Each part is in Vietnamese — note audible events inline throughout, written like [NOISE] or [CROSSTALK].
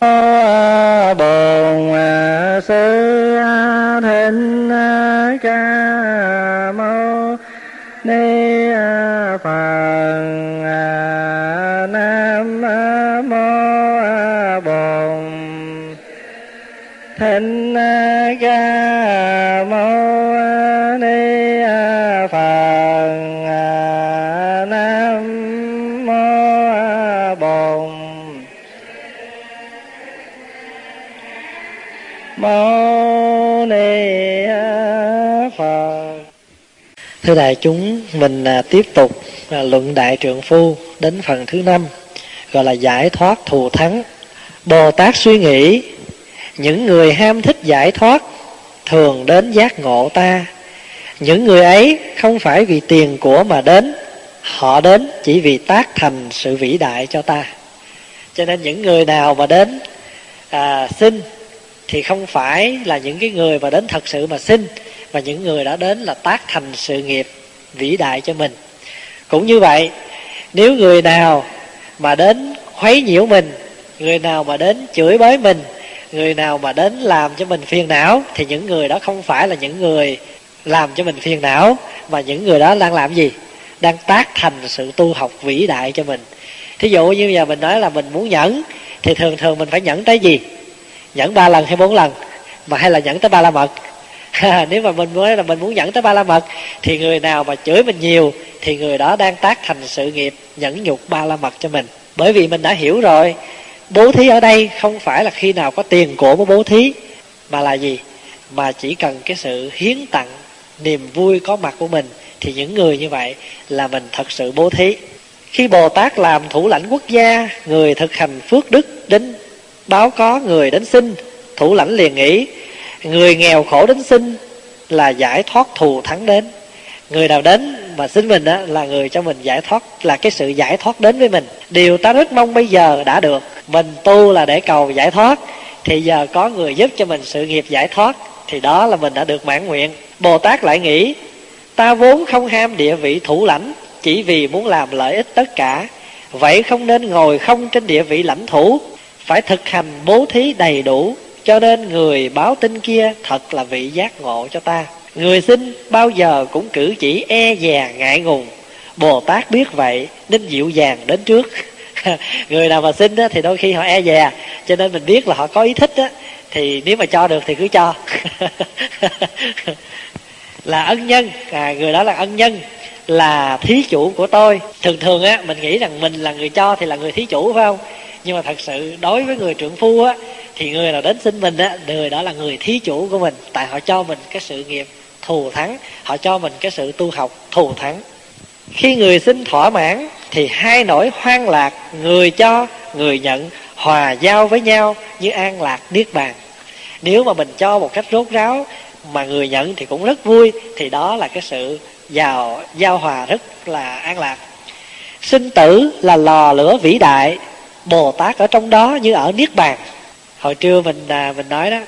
bồn à, sư thịnh à, ca mâu ni à, phật nam mô bồn. Thịnh ca thưa đại chúng mình à, tiếp tục à, luận đại trượng phu đến phần thứ năm gọi là giải thoát thù thắng. Bồ tát suy nghĩ những người ham thích giải thoát thường đến giác ngộ ta. Những người ấy không phải vì tiền của mà đến họ đến chỉ vì tác thành sự vĩ đại cho ta. Cho nên những người nào mà đến à, xin thì không phải là những cái người mà đến thật sự mà xin và những người đã đến là tác thành sự nghiệp vĩ đại cho mình. Cũng như vậy, nếu người nào mà đến khuấy nhiễu mình, người nào mà đến chửi bới mình, người nào mà đến làm cho mình phiền não, thì những người đó không phải là những người làm cho mình phiền não, mà những người đó đang làm gì? Đang tác thành sự tu học vĩ đại cho mình. Thí dụ như giờ mình nói là mình muốn nhẫn, thì thường thường mình phải nhẫn tới gì? Nhẫn ba lần hay bốn lần? Mà hay là nhẫn tới ba la mật? Nếu mà mình nói là mình muốn nhẫn tới ba la mật, thì người nào mà chửi mình nhiều, thì người đó đang tác thành sự nghiệp nhẫn nhục ba la mật cho mình. Bởi vì mình đã hiểu rồi, bố thí ở đây không phải là khi nào có tiền của mới bố thí, mà là gì? Mà chỉ cần cái sự hiến tặng, niềm vui có mặt của mình, thì những người như vậy là mình thật sự bố thí. Khi bồ tát làm thủ lãnh quốc gia, người thực hành phước đức đến báo có, người đến xin, thủ lãnh liền nghĩ người nghèo khổ đến xin là giải thoát thù thắng đến. Người nào đến mà xin mình đó là người cho mình giải thoát, là cái sự giải thoát đến với mình. Điều ta rất mong bây giờ đã được. Mình tu là để cầu giải thoát, thì giờ có người giúp cho mình sự nghiệp giải thoát, thì đó là mình đã được mãn nguyện. Bồ tát lại nghĩ, ta vốn không ham địa vị thủ lãnh, chỉ vì muốn làm lợi ích tất cả. Vậy không nên ngồi không trên địa vị lãnh thủ. Phải thực hành bố thí đầy đủ cho nên người báo tin kia thật là vị giác ngộ cho ta. Người xin bao giờ cũng cử chỉ e dè ngại ngùng. Bồ tát biết vậy nên dịu dàng đến trước. [LAUGHS] Người nào mà xin á, thì đôi khi họ e dè. Cho nên mình biết là họ có ý thích á, thì nếu mà cho được thì cứ cho. [LAUGHS] Là ân nhân. À, người đó là ân nhân là thí chủ của tôi. Thường thường á mình nghĩ rằng mình là người cho thì là người thí chủ phải không? Nhưng mà thật sự đối với người trưởng phu á thì người nào đến xin mình á, người đó là người thí chủ của mình. Tại họ cho mình cái sự nghiệp thù thắng, họ cho mình cái sự tu học thù thắng. Khi người xin thỏa mãn, thì hai nỗi hoang lạc người cho, người nhận hòa giao với nhau như an lạc niết bàn. Nếu mà mình cho một cách rốt ráo mà người nhận thì cũng rất vui, thì đó là cái sự giàu, giao hòa rất là an lạc. Sinh tử là lò lửa vĩ đại, bồ tát ở trong đó như ở niết bàn hồi trưa mình à, mình nói đó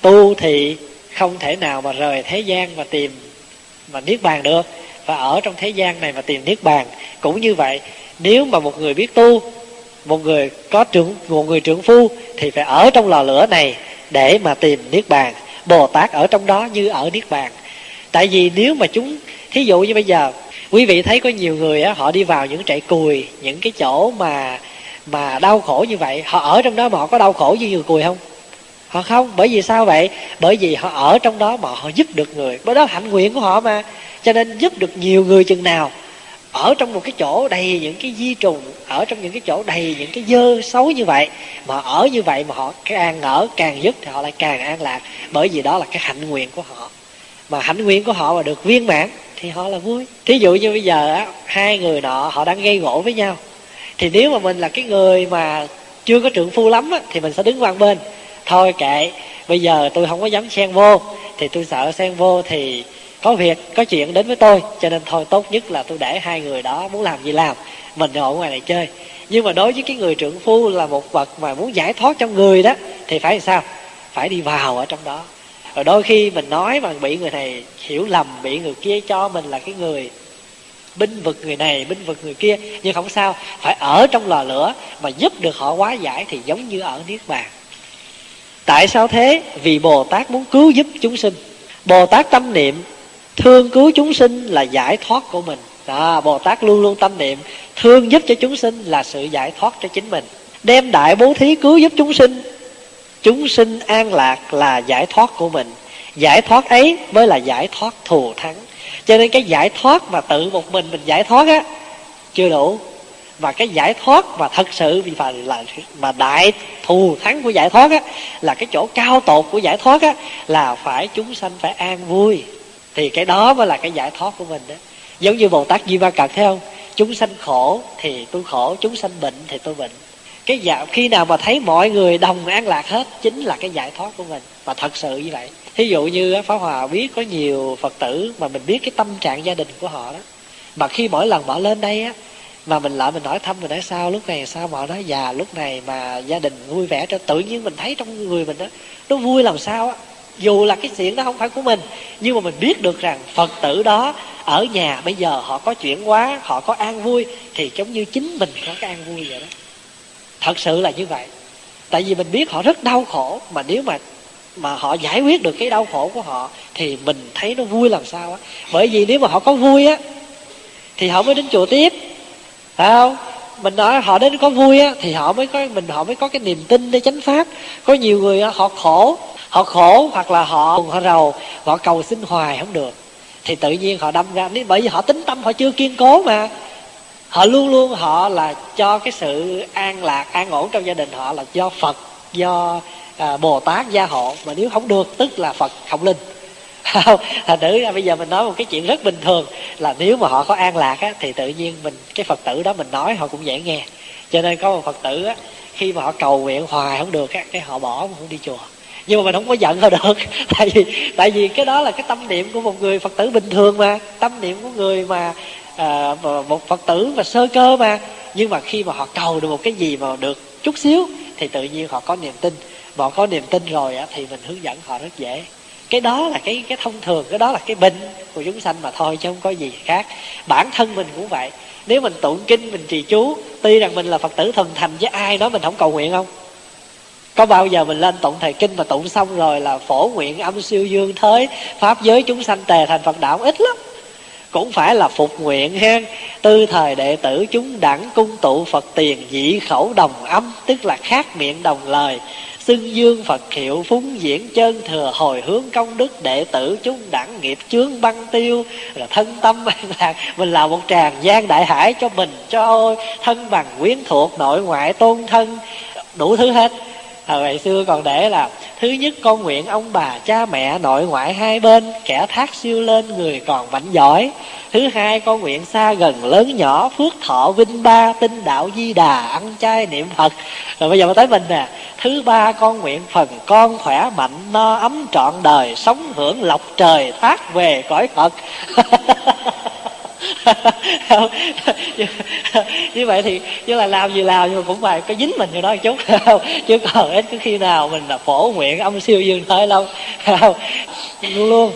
tu thì không thể nào mà rời thế gian mà tìm mà niết bàn được. Và ở trong thế gian này mà tìm niết bàn cũng như vậy nếu mà một người biết tu một người có trưởng một người trưởng phu thì phải ở trong lò lửa này để mà tìm niết bàn. Bồ tát ở trong đó như ở niết bàn. Tại vì nếu mà chúng thí dụ như bây giờ quý vị thấy có nhiều người á họ đi vào những trại cùi những cái chỗ mà mà đau khổ như vậy, họ ở trong đó mà họ có đau khổ như người cùi không? Họ không, bởi vì sao vậy? Bởi vì họ ở trong đó mà họ giúp được người. Bởi đó hạnh nguyện của họ mà. Cho nên giúp được nhiều người chừng nào, ở trong một cái chỗ đầy những cái di trùng, ở trong những cái chỗ đầy những cái dơ xấu như vậy, mà ở như vậy mà họ càng ở càng giúp thì họ lại càng an lạc. Bởi vì đó là cái hạnh nguyện của họ. Mà hạnh nguyện của họ mà được viên mãn thì họ là vui. Thí dụ như bây giờ á, hai người nọ họ đang gây gỗ với nhau thì nếu mà mình là cái người mà chưa có trưởng phu lắm á, thì mình sẽ đứng qua bên. Thôi kệ bây giờ tôi không có dám xen vô. Thì tôi sợ xen vô thì có việc có chuyện đến với tôi. Cho nên thôi tốt nhất là tôi để hai người đó muốn làm gì làm. Mình ở ngoài này chơi. Nhưng mà đối với cái người trưởng phu là một vật mà muốn giải thoát trong người đó thì phải làm sao? Phải đi vào ở trong đó. Rồi đôi khi mình nói mà bị người này hiểu lầm bị người kia cho mình là cái người binh vực người này binh vực người kia. Nhưng không sao phải ở trong lò lửa mà giúp được họ hóa giải thì giống như ở niết bàn. Tại sao thế? Vì bồ tát muốn cứu giúp chúng sinh. Bồ tát tâm niệm thương cứu chúng sinh là giải thoát của mình. Đó, bồ tát luôn luôn tâm niệm thương giúp cho chúng sinh là sự giải thoát cho chính mình. Đem đại bố thí cứu giúp chúng sinh chúng sinh an lạc là giải thoát của mình. Giải thoát ấy mới là giải thoát thù thắng cho nên cái giải thoát mà tự một mình mình giải thoát á, chưa đủ. Và cái giải thoát mà thật sự vì phải là mà đại thù thắng của giải thoát á, là cái chỗ cao tột của giải thoát á, là phải chúng sanh phải an vui. Thì cái đó mới là cái giải thoát của mình đó. Giống như bồ tát di ba cật thấy không? Chúng sanh khổ thì tôi khổ, chúng sanh bệnh thì tôi bệnh. Cái dạ khi nào mà thấy mọi người đồng an lạc hết, chính là cái giải thoát của mình. Và thật sự như vậy thí dụ như pháo hòa biết có nhiều phật tử mà mình biết cái tâm trạng gia đình của họ đó. Mà khi mỗi lần mở lên đây á, mà mình lại mình hỏi thăm mình nói sao, lúc này sao mà họ nói già lúc này mà gia đình vui vẻ cho tự nhiên mình thấy trong người mình đó nó vui làm sao á. Dù là cái chuyện đó không phải của mình, nhưng mà mình biết được rằng phật tử đó ở nhà bây giờ họ có chuyển hóa, họ có an vui, thì giống như chính mình có cái an vui vậy đó. Thật sự là như vậy. Tại vì mình biết họ rất đau khổ, mà nếu mà mà họ giải quyết được cái đau khổ của họ thì mình thấy nó vui làm sao á. Bởi vì nếu mà họ có vui á, thì họ mới đến chùa tiếp. Phải không? Mình nói họ đến có vui á, thì họ mới có, mình, họ mới có cái niềm tin để chánh pháp. Có nhiều người họ khổ họ khổ hoặc là họ họ rầu, họ cầu xin hoài không được. Thì tự nhiên họ đâm ra bởi vì họ tính tâm, họ chưa kiên cố mà. Họ luôn luôn họ là cho cái sự an lạc, an ổn trong gia đình họ là do phật, do à, bồ tát gia hộ mà nếu không được tức là phật không linh. Thành [LAUGHS] nữ bây giờ mình nói một cái chuyện rất bình thường là nếu mà họ có an lạc á, thì tự nhiên mình cái phật tử đó mình nói họ cũng dễ nghe. Cho nên có một phật tử á, khi mà họ cầu nguyện hoài không được á, cái họ bỏ không đi chùa. Nhưng mà mình không có giận họ được [LAUGHS] tại vì tại vì cái đó là cái tâm niệm của một người phật tử bình thường mà tâm niệm của người mà à, một phật tử mà sơ cơ mà. Nhưng mà khi mà họ cầu được một cái gì mà được chút xíu thì tự nhiên họ có niềm tin họ có niềm tin rồi á, thì mình hướng dẫn họ rất dễ. Cái đó là cái cái thông thường cái đó là cái bệnh của chúng sanh mà thôi chứ không có gì khác. Bản thân mình cũng vậy. Nếu mình tụng kinh mình trì chú tuy rằng mình là phật tử thần thành với ai nói mình không cầu nguyện không? Có bao giờ mình lên tụng thầy kinh mà tụng xong rồi là phổ nguyện âm siêu dương thới pháp giới chúng sanh tề thành phật đạo? Ít lắm. Cũng phải là phục nguyện ha. Tư thời đệ tử chúng đẳng cung tụ phật tiền dị khẩu đồng âm tức là khác miệng đồng lời xưng dương phật hiệu phúng diễn chân thừa hồi hướng công đức đệ tử chúng đẳng nghiệp chướng băng tiêu. Là thân tâm [LAUGHS] an lạc mình là một tràng gian đại hải cho mình, cho ôi, thân bằng quyến thuộc nội ngoại tôn thân. Đủ thứ hết thời ngày xưa còn để là, thứ nhất con nguyện ông bà cha mẹ nội ngoại hai bên, kẻ thác siêu lên người còn vảnh giỏi. Thứ hai con nguyện xa gần lớn nhỏ phước thọ vinh ba, tinh đạo di đà ăn chay niệm phật. Rồi bây giờ mới tới mình nè, thứ ba con nguyện phần con khỏe mạnh, no ấm trọn đời, sống hưởng lộc trời thác về cõi phật. [LAUGHS] như vậy thì chứ là làm gì làm, nhưng mà cũng phải có dính mình cho đó một chút. Chứ còn ít cứ khi nào mình là phổ nguyện ông siêu dương thôi đâu. Luôn luôn.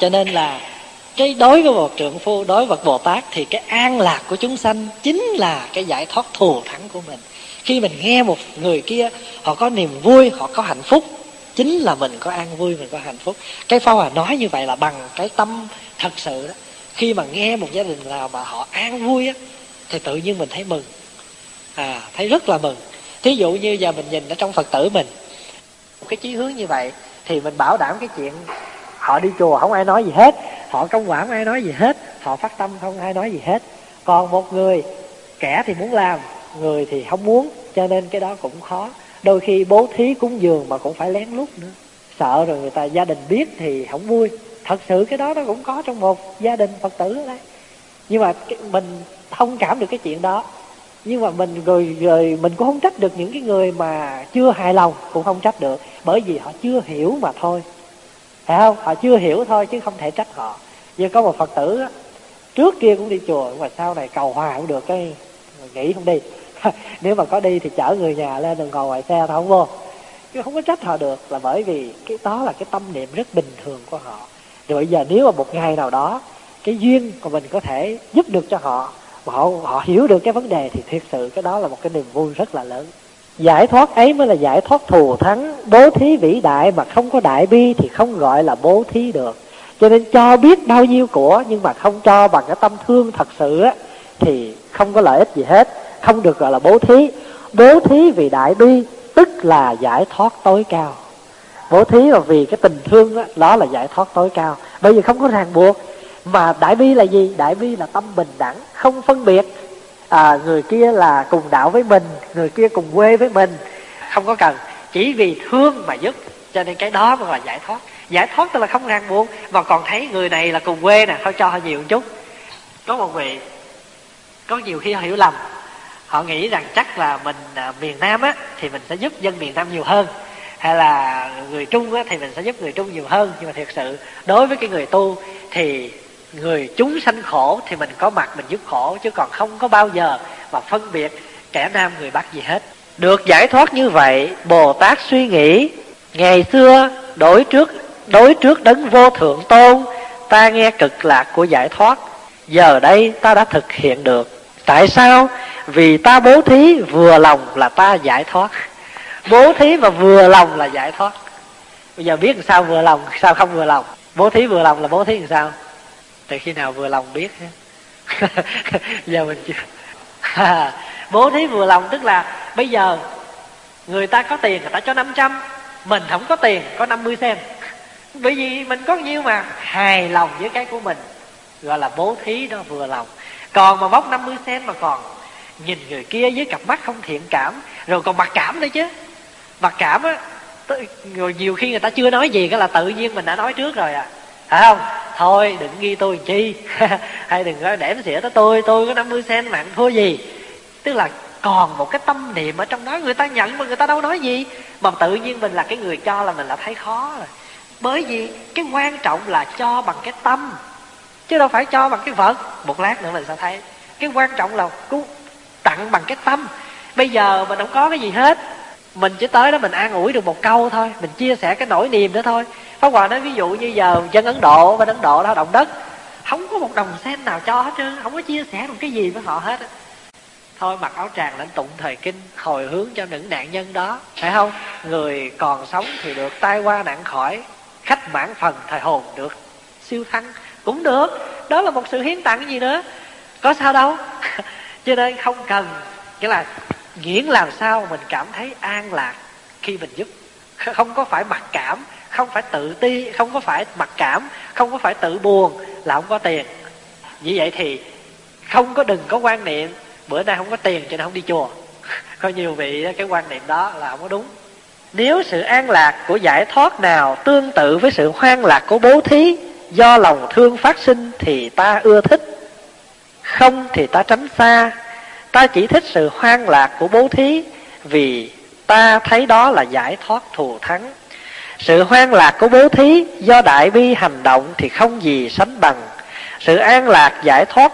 Cho nên là cái đối với một trượng phu, đối với bồ tát thì cái an lạc của chúng sanh chính là cái giải thoát thù thắng của mình. Khi mình nghe một người kia, họ có niềm vui, họ có hạnh phúc, chính là mình có an vui, mình có hạnh phúc. Cái phao hòa nói như vậy là bằng cái tâm thật sự đó khi mà nghe một gia đình nào mà họ an vui á, thì tự nhiên mình thấy mừng. À thấy rất là mừng. Thí dụ như giờ mình nhìn ở trong phật tử mình, một cái chí hướng như vậy, thì mình bảo đảm cái chuyện họ đi chùa không ai nói gì hết, họ công quả không ai nói gì hết, họ phát tâm không ai nói gì hết. Còn một người kẻ thì muốn làm, người thì không muốn, cho nên cái đó cũng khó. Đôi khi bố thí cúng dường mà cũng phải lén lút nữa. Sợ rồi người ta, gia đình biết thì không vui thật sự cái đó nó cũng có trong một gia đình phật tử ở đây. Nhưng mà mình thông cảm được cái chuyện đó. Nhưng mà mình rồi rồi mình cũng không trách được những cái người mà chưa hài lòng cũng không trách được. Bởi vì họ chưa hiểu mà thôi. Phải không? Họ chưa hiểu thôi chứ không thể trách họ. Như có một phật tử á, trước kia cũng đi chùa mà sau này cầu hòa cũng được cái nghĩ không đi. [LAUGHS] Nếu mà có đi thì chở người nhà lên đừng ngồi ngoài xe thôi không vô. Chứ không có trách họ được là bởi vì cái đó là cái tâm niệm rất bình thường của họ rồi bây giờ nếu mà một ngày nào đó, cái duyên của mình có thể giúp được cho họ, mà họ họ hiểu được cái vấn đề, thì thiệt sự cái đó là một cái niềm vui rất là lớn. Giải thoát ấy mới là giải thoát thù thắng, bố thí vĩ đại mà không có đại bi thì không gọi là bố thí được. Cho nên cho biết bao nhiêu của nhưng mà không cho bằng cái tâm thương thật sự á, thì không có lợi ích gì hết, không được gọi là bố thí. Bố thí vì đại bi, tức là giải thoát tối cao bố thí là vì cái tình thương đó, đó là giải thoát tối cao. Bởi vì không có ràng buộc. Mà đại bi là gì? Đại bi là tâm bình đẳng không phân biệt. À, người kia là cùng đạo với mình người kia cùng quê với mình. Không có cần. Chỉ vì thương mà giúp. Cho nên cái đó mới là giải thoát. Giải thoát tức là không ràng buộc. Mà còn thấy người này là cùng quê nè thôi cho họ nhiều một chút. Có một vị có nhiều khi họ hiểu lầm. Họ nghĩ rằng chắc là mình à, miền nam á thì mình sẽ giúp dân miền nam nhiều hơn hay là người trung á, thì mình sẽ giúp người trung nhiều hơn. Nhưng mà thiệt sự, đối với cái người tu, thì người chúng sanh khổ thì mình có mặt, mình giúp khổ, chứ còn không có bao giờ mà phân biệt kẻ nam người bắc gì hết. Được giải thoát như vậy, bồ tát suy nghĩ, ngày xưa đối trước đối trước đấng vô thượng tôn, ta nghe cực lạc của giải thoát. Giờ đây ta đã thực hiện được. Tại sao? Vì ta bố thí, vừa lòng là ta giải thoát bố thí mà vừa lòng là giải thoát. Bây giờ biết làm sao vừa lòng, sao không vừa lòng? Bố thí vừa lòng là bố thí làm sao? Từ khi nào vừa lòng biết? [LAUGHS] Giờ mình chưa. [LAUGHS] Bố thí vừa lòng tức là bây giờ người ta có tiền, người ta cho 500 mình không có tiền, có 50 sen. [LAUGHS] Bởi vì mình có nhiêu mà, hài lòng với cái của mình. Gọi là bố thí đó vừa lòng. Còn mà bóc 50 sen mà còn, nhìn người kia với cặp mắt không thiện cảm, rồi còn mặc cảm nữa chứ mặc cảm á rồi nhiều khi người ta chưa nói gì, cái là tự nhiên mình đã nói trước rồi à. Phải không? Thôi, đừng ghi tôi làm chi. [LAUGHS] Hay đừng có đẻm xỉa tới tôi tôi có 50 sen mạng thua gì. Tức là còn một cái tâm niệm ở trong đó, người ta nhận mà người ta đâu nói gì. Mà tự nhiên mình là cái người cho là mình là thấy khó rồi. Bởi vì cái quan trọng là cho bằng cái tâm, chứ đâu phải cho bằng cái vật. Một lát nữa mình sẽ thấy. Cái quan trọng là cứu, tặng bằng cái tâm. Bây giờ mình không có cái gì hết mình chỉ tới đó mình an ủi được một câu thôi, mình chia sẻ cái nỗi niềm đó thôi. Pháp Hòa nói ví dụ như giờ dân Ấn Độ, bên Ấn Độ đó động đất, không có một đồng sen nào cho hết trơn, không có chia sẻ một cái gì với họ hết thôi mặc áo tràng lên tụng thời kinh, hồi hướng cho những nạn nhân đó, phải không? Người còn sống thì được, tai qua nạn khỏi, khách mãn phần thời hồn được, siêu thăng cũng được. Đó là một sự hiến tặng gì nữa? Có sao đâu. [LAUGHS] Cho nên không cần, nghĩa là nghiễn làm sao mình cảm thấy an lạc khi mình giúp? Không có phải mặc cảm, không phải tự ti, không có phải mặc cảm, không có phải tự buồn là không có tiền. Như vậy thì không có đừng có quan niệm, bữa nay không có tiền cho nên không đi chùa. [LAUGHS] Có nhiều vị cái quan niệm đó là không có đúng. Nếu sự an lạc của giải thoát nào tương tự với sự hoang lạc của bố thí do lòng thương phát sinh thì ta ưa thích, không thì ta tránh xa ta chỉ thích sự hoang lạc của bố thí, vì ta thấy đó là giải thoát thù thắng. Sự hoang lạc của bố thí do đại bi hành động thì không gì sánh bằng. Sự an lạc giải thoát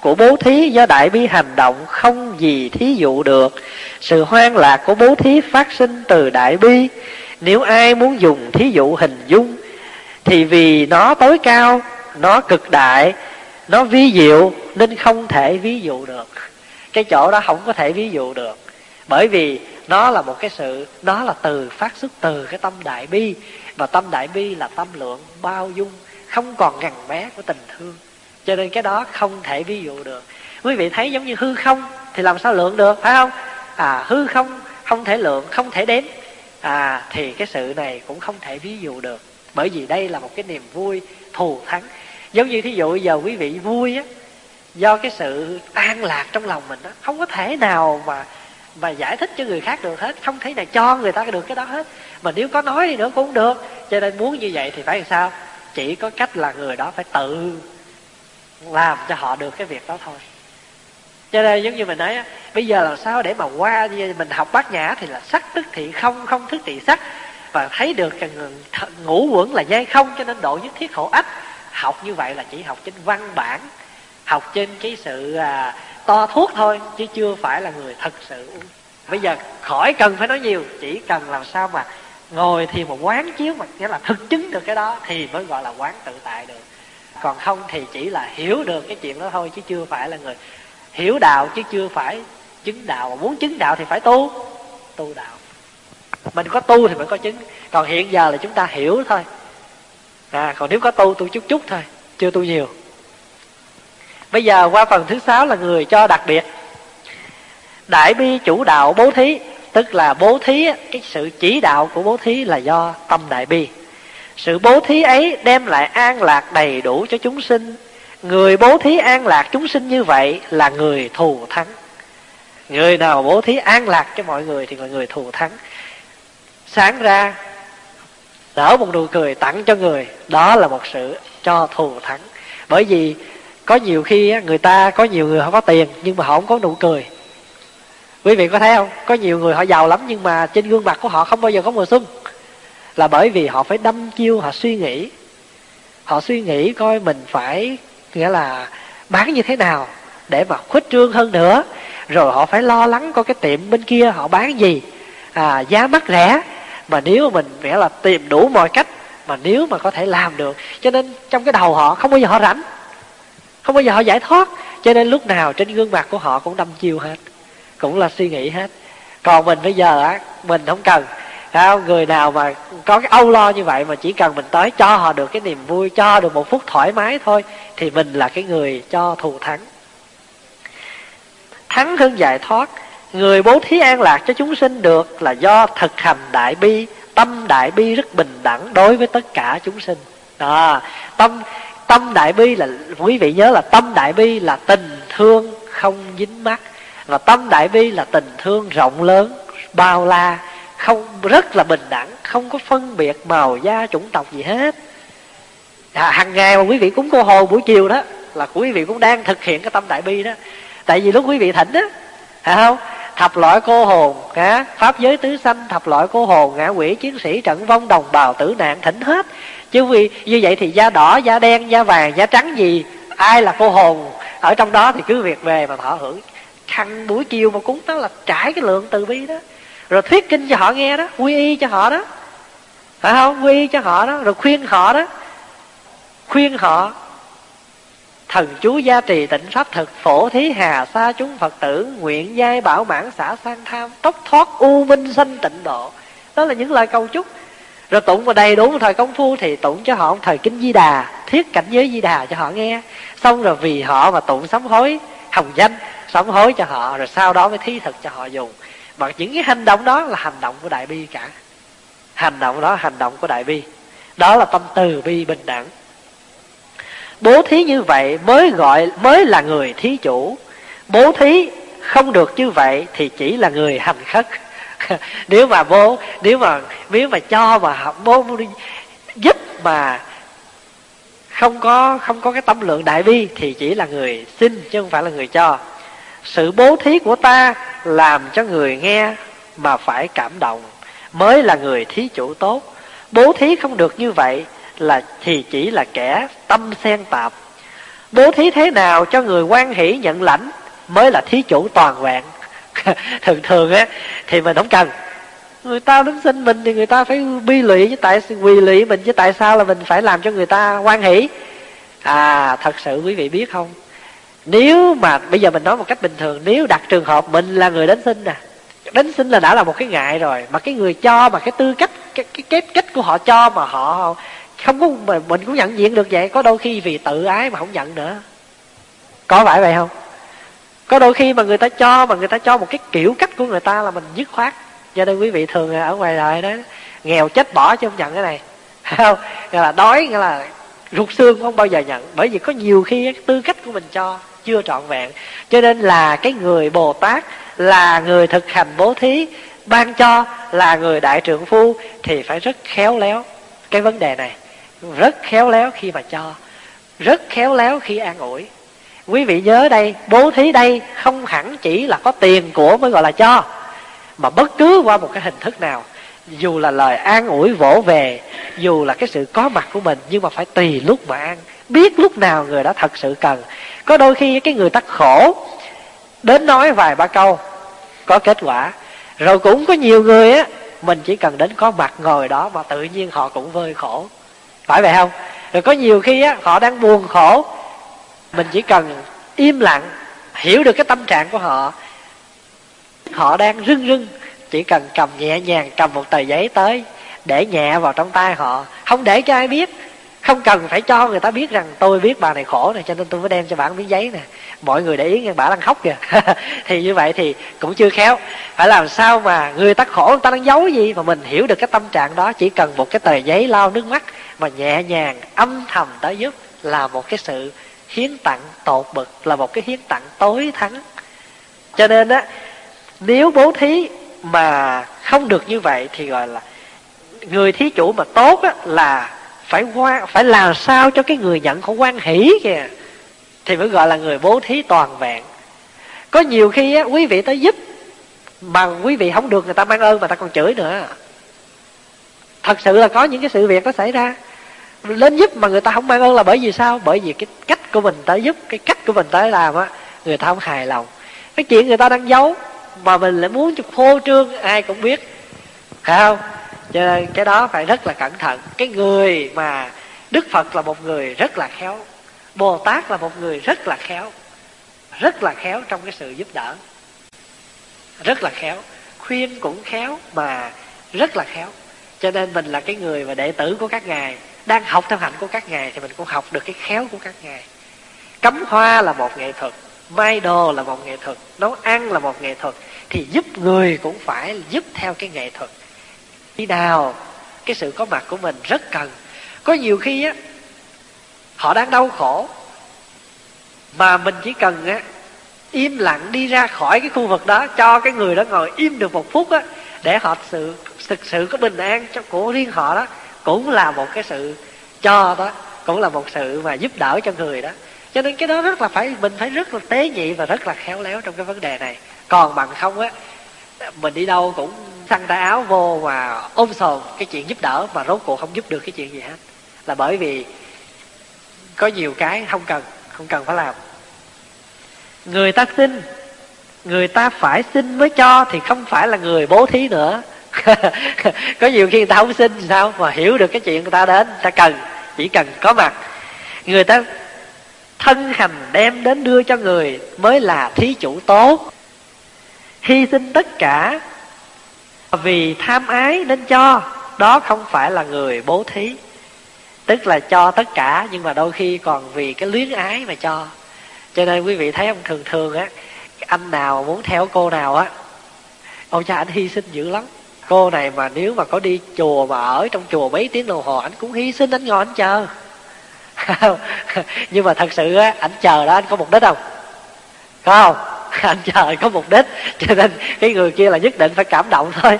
của bố thí do đại bi hành động không gì thí dụ được. Sự hoang lạc của bố thí phát sinh từ đại bi. Nếu ai muốn dùng thí dụ hình dung, thì vì nó tối cao, nó cực đại, nó vi diệu, nên không thể ví dụ được cái chỗ đó không có thể ví dụ được. Bởi vì nó là một cái sự nó là từ phát xuất từ cái tâm đại bi. Và tâm đại bi là tâm lượng bao dung, không còn ngằn bé của tình thương. Cho nên cái đó không thể ví dụ được. Quý vị thấy giống như hư không, thì làm sao lượng được, phải không? À hư không không thể lượng, không thể đếm. À thì cái sự này cũng không thể ví dụ được. Bởi vì đây là một cái niềm vui thù thắng. Giống như thí dụ giờ quý vị vui á do cái sự an lạc trong lòng mình đó, không có thể nào mà mà giải thích cho người khác được hết, không thể nào cho người ta được cái đó hết. Mà nếu có nói đi nữa cũng được, cho nên muốn như vậy thì phải làm sao? Chỉ có cách là người đó phải tự làm cho họ được cái việc đó thôi. Cho nên giống như mình nói bây giờ làm sao để mà qua mình học bát nhã thì là sắc tức thị không không thức thị sắc. Và thấy được cái ngũ quẩn là dây không, cho nên độ nhất thiết khổ ách. Học như vậy là chỉ học trên văn bản học trên cái sự à, to thuốc thôi chứ chưa phải là người thật sự. Uống bây giờ khỏi cần phải nói nhiều chỉ cần làm sao mà ngồi thì một quán chiếu mà nghĩa là thực chứng được cái đó thì mới gọi là quán tự tại được. Còn không thì chỉ là hiểu được cái chuyện đó thôi chứ chưa phải là người hiểu đạo chứ chưa phải chứng đạo. Mà muốn chứng đạo thì phải tu tu đạo. Mình có tu thì mới có chứng. Còn hiện giờ là chúng ta hiểu thôi. À còn nếu có tu tu chút chút thôi chưa tu nhiều bây giờ qua phần thứ sáu là người cho đặc biệt. Đại bi chủ đạo bố thí, tức là bố thí, cái sự chỉ đạo của bố thí là do tâm đại bi. Sự bố thí ấy đem lại an lạc đầy đủ cho chúng sinh. Người bố thí an lạc chúng sinh như vậy là người thù thắng. Người nào bố thí an lạc cho mọi người thì là người thù thắng. Sáng ra, nở một nụ cười tặng cho người. Đó là một sự cho thù thắng. Bởi vì có nhiều khi người ta có nhiều người họ có tiền nhưng mà họ không có nụ cười. Quý vị có thấy không? Có nhiều người họ giàu lắm nhưng mà trên gương mặt của họ không bao giờ có mùa xuân. Là bởi vì họ phải đâm chiêu họ suy nghĩ. Họ suy nghĩ coi mình phải nghĩa là bán như thế nào để mà khuếch trương hơn nữa. Rồi họ phải lo lắng coi cái tiệm bên kia họ bán gì. À, giá mắc rẻ. Mà nếu mà mình nghĩa là tìm đủ mọi cách mà nếu mà có thể làm được. Cho nên trong cái đầu họ không bao giờ họ rảnh không bao giờ họ giải thoát. Cho nên lúc nào trên gương mặt của họ cũng đâm chiêu hết. Cũng là suy nghĩ hết. Còn mình bây giờ á, mình không cần. Không? người nào mà có cái âu lo như vậy mà chỉ cần mình tới cho họ được cái niềm vui, cho được một phút thoải mái thôi, thì mình là cái người cho thù thắng. Thắng hơn giải thoát. Người bố thí an lạc cho chúng sinh được là do thực hành đại bi, tâm đại bi rất bình đẳng đối với tất cả chúng sinh. Đó. Tâm tâm đại bi là quý vị nhớ là tâm đại bi là tình thương không dính mắt và tâm đại bi là tình thương rộng lớn bao la không rất là bình đẳng không có phân biệt màu da chủng tộc gì hết. À, hàng ngày mà quý vị cúng cô hồ buổi chiều đó là quý vị cũng đang thực hiện cái tâm đại bi đó. Tại vì lúc quý vị thỉnh á phải không? Thập loại cô hồn á pháp giới tứ sanh thập loại cô hồn ngã quỷ chiến sĩ trận vong đồng bào tử nạn thỉnh hết chứ vì như vậy thì da đỏ, da đen, da vàng, da trắng gì, ai là cô hồn? Ở trong đó thì cứ việc về mà thọ hưởng. Khăn, buổi chiều mà cúng đó là trải cái lượng từ bi đó. Rồi thuyết kinh cho họ nghe đó, quy y cho họ đó. Phải không? Quy y cho họ đó, rồi khuyên họ đó. Khuyên họ, thần chú gia trì tịnh pháp thực, phổ thí hà sa chúng phật tử, nguyện giai bảo mãn xả sang tham, tốc thoát u minh sanh tịnh độ. Đó là những lời cầu chúc rồi tụng vào đầy đủ thời công phu thì tụng cho họ một thời kinh di đà, thiết cảnh giới di đà cho họ nghe. Xong rồi vì họ mà tụng sám hối, hồng danh, sám hối cho họ, rồi sau đó mới thí thực cho họ dùng. Mà những cái hành động đó là hành động của đại bi cả. Hành động đó, hành động của đại bi. Đó là tâm từ bi bình đẳng. Bố thí như vậy mới gọi, mới là người thí chủ. Bố thí không được như vậy thì chỉ là người hành khất. [LAUGHS] nếu mà bố, nếu mà nếu mà cho mà bố giúp mà không có không có cái tâm lượng đại bi thì chỉ là người xin chứ không phải là người cho. Sự bố thí của ta làm cho người nghe mà phải cảm động, mới là người thí chủ tốt. Bố thí không được như vậy là, thì chỉ là kẻ tâm xen tạp. Bố thí thế nào cho người quan hỷ nhận lãnh mới là thí chủ toàn vẹn thường thường á thì mình không cần. Người ta đến sinh mình thì người ta phải bi lụy chứ tại quỳ lụy mình chứ tại sao là mình phải làm cho người ta quan hỷ? À thật sự quý vị biết không? Nếu mà bây giờ mình nói một cách bình thường nếu đặt trường hợp mình là người đến sinh nè đến sinh là đã là một cái ngại rồi mà cái người cho mà cái tư cách cái cái, cái cách của họ cho mà họ không có mình cũng nhận diện được vậy có đôi khi vì tự ái mà không nhận nữa. Có phải vậy không? Có đôi khi mà người ta cho, mà người ta cho một cái kiểu cách của người ta là mình dứt khoát. Cho nên quý vị thường ở ngoài đời đó, nghèo chết bỏ chứ không nhận cái này. [LAUGHS] Không, nghĩa là đói, nghĩa là rụt xương không bao giờ nhận. Bởi vì có nhiều khi tư cách của mình cho chưa trọn vẹn. Cho nên là cái người bồ tát, là người thực hành bố thí, ban cho, là người đại trưởng phu, thì phải rất khéo léo cái vấn đề này. Rất khéo léo khi mà cho. Rất khéo léo khi an ủi quý vị nhớ đây, bố thí đây, không hẳn chỉ là có tiền của mới gọi là cho, mà bất cứ qua một cái hình thức nào, dù là lời an ủi vỗ về, dù là cái sự có mặt của mình, nhưng mà phải tùy lúc mà ăn, biết lúc nào người đó thật sự cần. Có đôi khi cái người ta khổ, đến nói vài ba câu, có kết quả. Rồi cũng có nhiều người á, mình chỉ cần đến có mặt ngồi đó mà tự nhiên họ cũng vơi khổ. Phải vậy không? Rồi có nhiều khi á, họ đang buồn khổ mình chỉ cần im lặng, hiểu được cái tâm trạng của họ. Họ đang rưng rưng, chỉ cần cầm nhẹ nhàng, cầm một tờ giấy tới để nhẹ vào trong tay họ. Không để cho ai biết, không cần phải cho người ta biết rằng tôi biết bà này khổ này cho nên tôi mới đem cho bà miếng giấy nè. Mọi người để ý nghe, bà đang khóc kìa. [LAUGHS] Thì như vậy thì cũng chưa khéo. Phải làm sao mà người ta khổ, người ta đang giấu gì? Mà mình hiểu được cái tâm trạng đó, chỉ cần một cái tờ giấy lau nước mắt mà nhẹ nhàng, âm thầm tới giúp là một cái sự hiến tặng tột bực là một cái hiến tặng tối thắng. Cho nên á, nếu bố thí mà không được như vậy thì gọi là người thí chủ mà tốt á, là phải qua, phải làm sao cho cái người nhận họ quan hỷ kìa, thì mới gọi là người bố thí toàn vẹn. Có nhiều khi á, quý vị tới giúp mà quý vị không được, người ta mang ơn mà ta còn chửi nữa. Thật sự là có những cái sự việc nó xảy ra. Lên giúp mà người ta không mang ơn là bởi vì sao? Bởi vì cái cách cách của mình tới giúp, cái cách của mình tới làm á, người ta không hài lòng. Cái chuyện người ta đang giấu mà mình lại muốn phô trương, ai cũng biết. Phải không? Cho nên cái đó phải rất là cẩn thận. Cái người mà đức phật là một người rất là khéo, bồ tát là một người rất là khéo, rất là khéo trong cái sự giúp đỡ. Rất là khéo, khuyên cũng khéo mà rất là khéo. Cho nên mình là cái người mà đệ tử của các ngài, đang học theo hạnh của các ngài thì mình cũng học được cái khéo của các ngài cắm hoa là một nghệ thuật may đồ là một nghệ thuật, nấu ăn là một nghệ thuật, thì giúp người cũng phải giúp theo cái nghệ thuật. Khi nào cái sự có mặt của mình rất cần. Có nhiều khi á, họ đang đau khổ, mà mình chỉ cần á, im lặng đi ra khỏi cái khu vực đó, cho cái người đó ngồi im được một phút á, để họ sự, thực sự có bình an cho, của riêng họ đó, cũng là một cái sự cho đó, cũng là một sự mà giúp đỡ cho người đó cho nên cái đó rất là phải, mình phải rất là tế nhị và rất là khéo léo trong cái vấn đề này. Còn bằng không á, mình đi đâu cũng xăng tay áo vô và ôm sồn cái chuyện giúp đỡ mà rốt cuộc không giúp được cái chuyện gì hết. Là bởi vì có nhiều cái không cần không cần phải làm. Người ta xin, người ta phải xin mới cho thì không phải là người bố thí nữa. [LAUGHS] Có nhiều khi người ta không xin sao mà hiểu được cái chuyện người ta đến, người ta cần, chỉ cần có mặt. Người ta thân hành đem đến đưa cho người mới là thí chủ tốt. Hy sinh tất cả vì tham ái nên cho, đó không phải là người bố thí. Tức là cho tất cả, nhưng mà đôi khi còn vì cái luyến ái mà cho. Cho nên quý vị thấy ông thường thường á, anh nào muốn theo cô nào á ông cha, anh hy sinh dữ lắm. Cô này mà nếu mà có đi chùa mà ở trong chùa mấy tiếng đồng hồ, anh cũng hy sinh, anh ngồi anh chờ. [LAUGHS] nhưng mà thật sự á anh chờ đó anh có mục đích không? Có không? [LAUGHS] Anh chờ có mục đích. Cho nên cái người kia là nhất định phải cảm động thôi.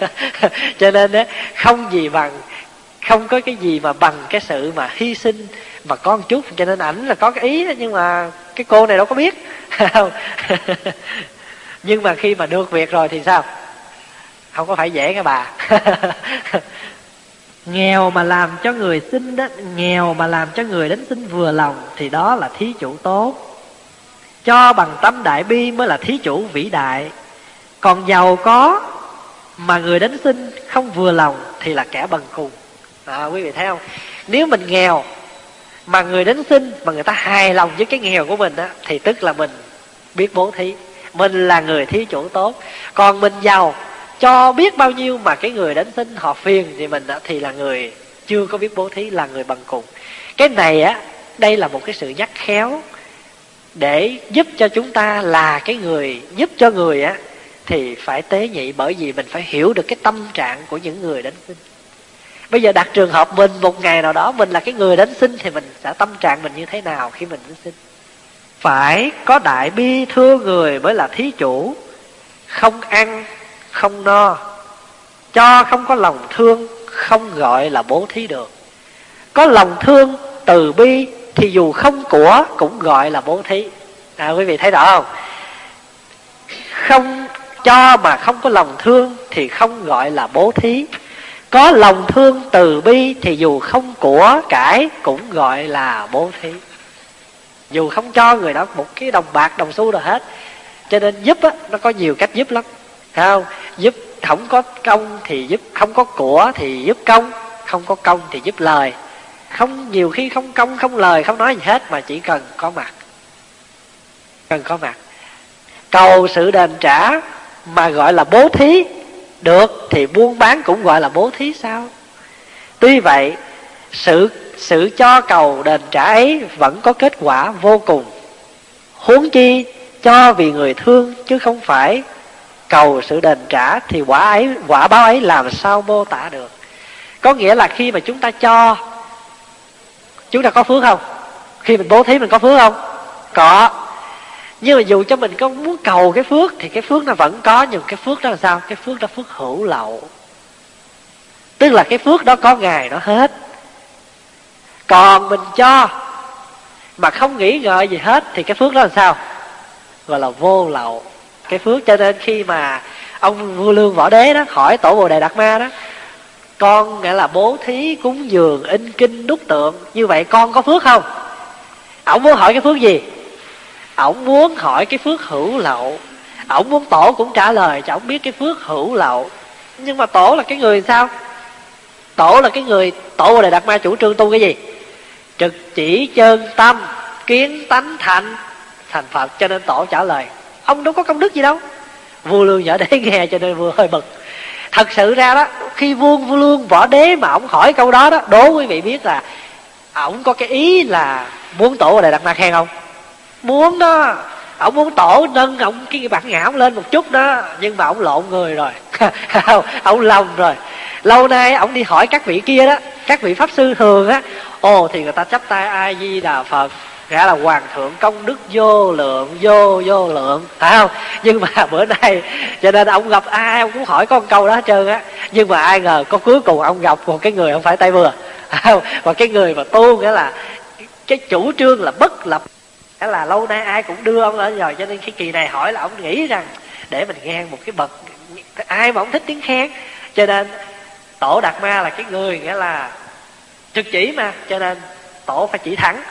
[LAUGHS] Cho nên á không gì bằng không có cái gì mà bằng cái sự mà hy sinh mà có một chút. Cho nên ảnh là có cái ý đó, nhưng mà cái cô này đâu có biết. Nhưng mà khi mà được việc rồi thì sao? Không có phải dễ cái bà nghèo mà làm cho người xin đó nghèo mà làm cho người đến xin vừa lòng thì đó là thí chủ tốt. Cho bằng tâm đại bi mới là thí chủ vĩ đại. Còn giàu có mà người đến xin không vừa lòng thì là kẻ bần cùng. À, quý vị thấy không? Nếu mình nghèo mà người đến xin mà người ta hài lòng với cái nghèo của mình á thì tức là mình biết bố thí. Mình là người thí chủ tốt. Còn mình giàu cho biết bao nhiêu mà cái người đến xin họ phiền thì mình á, thì là người chưa có biết bố thí là người bằng cùng. Cái này á đây là một cái sự nhắc khéo để giúp cho chúng ta là cái người giúp cho người á thì phải tế nhị bởi vì mình phải hiểu được cái tâm trạng của những người đến xin bây giờ đặt trường hợp mình một ngày nào đó mình là cái người đến xin thì mình sẽ tâm trạng mình như thế nào khi mình đến xin phải có đại bi thương người mới là thí chủ không ăn không no. Cho không có lòng thương, không gọi là bố thí được. Có lòng thương, từ bi, thì dù không của cũng gọi là bố thí. À quý vị thấy rõ không? Không cho mà không có lòng thương thì không gọi là bố thí. Có lòng thương, từ bi thì dù không của cải cũng gọi là bố thí. Dù không cho người đó một cái đồng bạc, đồng xu nào hết. Cho nên giúp á, nó có nhiều cách giúp lắm. Thấy không? Giúp không có công thì giúp, không có của thì giúp công, không có công thì giúp lời. Không, nhiều khi không công, không lời, không nói gì hết mà chỉ cần có mặt. Cần có mặt. Cầu sự đền trả mà gọi là bố thí, được thì buôn bán cũng gọi là bố thí sao? Tuy vậy, sự sự cho cầu đền trả ấy vẫn có kết quả vô cùng. Huống chi cho vì người thương chứ không phải cầu sự đền trả thì quả ấy, quả báo ấy làm sao mô tả được. Có nghĩa là khi mà chúng ta cho, chúng ta có phước không? Khi mình bố thí mình có phước không? Có. Nhưng mà dù cho mình có muốn cầu cái phước thì cái phước nó vẫn có, nhưng cái phước đó là sao? Cái phước đó phước hữu lậu. Tức là cái phước đó có ngày nó hết. Còn mình cho mà không nghĩ ngợi gì hết thì cái phước đó là sao? Gọi là vô lậu cái phước cho nên khi mà ông vua lương võ đế đó hỏi tổ bồ đề đạt ma đó, con nghĩa là bố thí cúng dường in kinh đúc tượng. Như vậy con có phước không? Ổng muốn hỏi cái phước gì? Ổng muốn hỏi cái phước hữu lậu. Ổng muốn tổ cũng trả lời cho ổng biết cái phước hữu lậu. Nhưng mà tổ là cái người sao? Tổ là cái người tổ bồ đề đạt ma chủ trương tu cái gì? Trực chỉ chân tâm, kiến tánh thành thành phật cho nên tổ trả lời ông đâu có công đức gì đâu. Vua lương nhỏ đế nghe cho nên vua hơi bực. Thật sự ra đó, khi vua vua lương võ đế mà ông hỏi câu đó đó, đố quý vị biết là à, ổng có cái ý là muốn tổ ở đây đặt ma khen không? Muốn đó. Ổng muốn tổ nâng ổng cái bản ngã lên một chút đó, nhưng mà ổng lộn người rồi. [LAUGHS] Ổng lòng rồi. Lâu nay ổng đi hỏi các vị kia đó, các vị pháp sư thường á, ồ, thì người ta chấp tay a di đà phật gã là hoàng thượng công đức vô lượng, vô vô lượng. Phải không? Nhưng mà [LAUGHS] bữa nay, cho nên ông gặp ai ông cũng hỏi con câu đó hết trơn á. Nhưng mà ai ngờ có cuối cùng ông gặp một cái người không phải tay vừa. Không? Và cái người mà tu nghĩa là, cái chủ trương là bất lập. Nghĩa là lâu nay ai cũng đưa ông ở rồi, cho nên cái kỳ này hỏi là ông nghĩ rằng, để mình nghe một cái bậc, ai mà ông thích tiếng khen. Cho nên, tổ đạt ma là cái người nghĩa là trực chỉ mà, cho nên tổ phải chỉ thẳng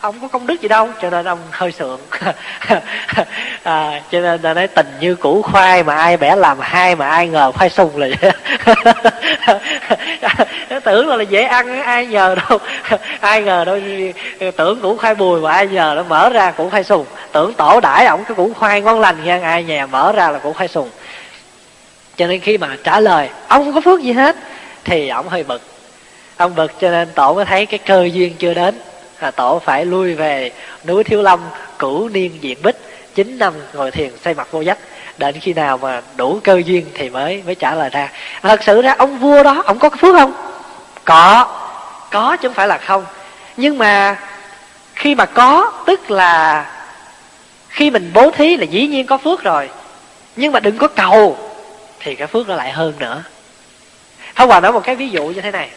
ông có công đức gì đâu cho nên ông hơi sượng. [LAUGHS] À, cho nên là nói tình như củ khoai mà ai bẻ làm hai mà ai ngờ khoai sung là [LAUGHS] tưởng là, là dễ ăn ai nhờ đâu. Ai ngờ đâu tưởng củ khoai bùi mà ai nhờ nó mở ra củ khoai sùng. Tưởng tổ đãi ổng cái củ khoai ngon lành nha ai nhà mở ra là củ khoai sùng. Cho nên khi mà trả lời ông không có phước gì hết thì ổng hơi bực. Ông bực cho nên tổ mới thấy cái cơ duyên chưa đến à, tổ phải lui về núi thiếu lâm cửu niên diện bích chín năm ngồi thiền xây mặt vô dách đến khi nào mà đủ cơ duyên thì mới mới trả lời ra à, thật sự ra ông vua đó ông có cái phước không? Có. Có chứ không phải là không. Nhưng mà khi mà có tức là khi mình bố thí là dĩ nhiên có phước rồi. Nhưng mà đừng có cầu thì cái phước nó lại hơn nữa. Không hòa nói một cái ví dụ như thế này.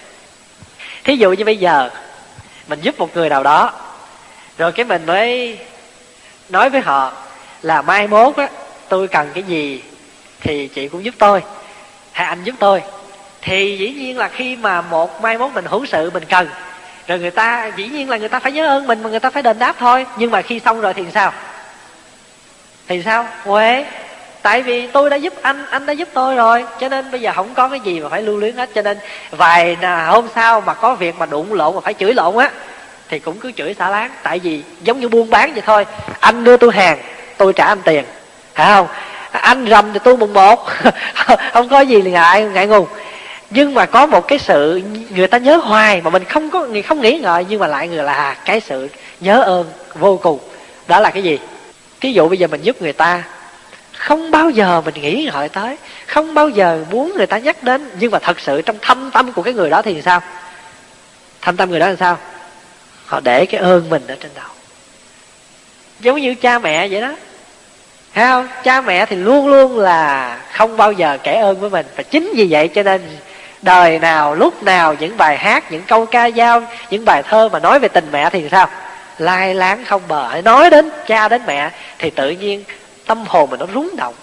Thí dụ như bây giờ mình giúp một người nào đó. Rồi cái mình mới nói với họ là mai mốt á, tôi cần cái gì thì chị cũng giúp tôi, hay anh giúp tôi. Thì dĩ nhiên là khi mà một mai mốt mình hữu sự, mình cần, rồi người ta, dĩ nhiên là người ta phải nhớ ơn mình mà người ta phải đền đáp thôi. Nhưng mà khi xong rồi thì sao? Thì sao? Quế tại vì tôi đã giúp anh anh đã giúp tôi rồi, cho nên bây giờ không có cái gì mà phải lưu luyến hết. Cho nên vài hôm sau mà có việc mà đụng lộn mà phải chửi lộn á, thì cũng cứ chửi xả láng. Tại vì giống như buôn bán vậy thôi, anh đưa tôi hàng, tôi trả anh tiền. Phải không? Anh rầm thì tôi mùng một [LAUGHS] không có gì ngại ngại ngùng. Nhưng mà có một cái sự người ta nhớ hoài mà mình không có, người không nghĩ ngợi, nhưng mà lại người là cái sự nhớ ơn vô cùng. Đó là cái gì? Ví dụ bây giờ mình giúp người ta không bao giờ mình nghĩ ngợi tới. Không bao giờ muốn người ta nhắc đến. Nhưng mà thật sự trong thâm tâm của cái người đó thì sao? Thâm tâm người đó là sao? Họ để cái ơn mình ở trên đầu. Giống như cha mẹ vậy đó. Thấy không? Cha mẹ thì luôn luôn là không bao giờ kể ơn với mình. Và chính vì vậy cho nên đời nào, lúc nào, những bài hát, những câu ca dao, những bài thơ mà nói về tình mẹ thì sao? Lai láng không bờ. Nói đến cha đến mẹ thì tự nhiên tâm hồn mình nó rúng động.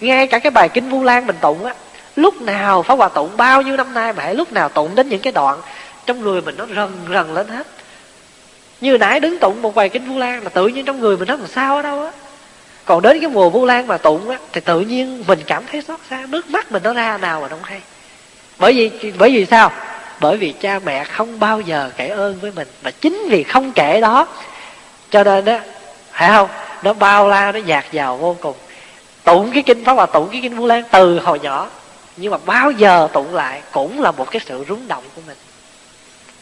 Ngay cả cái bài kinh vu lan mình tụng á, lúc nào pháp hòa tụng, bao nhiêu năm nay mà hãy lúc nào tụng đến những cái đoạn trong người mình nó rần rần lên hết. Như nãy đứng tụng một bài kinh vu lan là tự nhiên trong người mình nó làm sao ở đâu á. Còn đến cái mùa vu lan mà tụng á, thì tự nhiên mình cảm thấy xót xa, nước mắt mình nó ra nào mà không hay. Bởi vì bởi vì sao? Bởi vì cha mẹ không bao giờ kể ơn với mình và chính vì không kể đó, cho nên á, phải không? Nó bao la, nó dạt dào vô cùng. Tụng cái kinh pháp hòa, tụng cái kinh vu lan từ hồi nhỏ. Nhưng mà bao giờ tụng lại cũng là một cái sự rúng động của mình.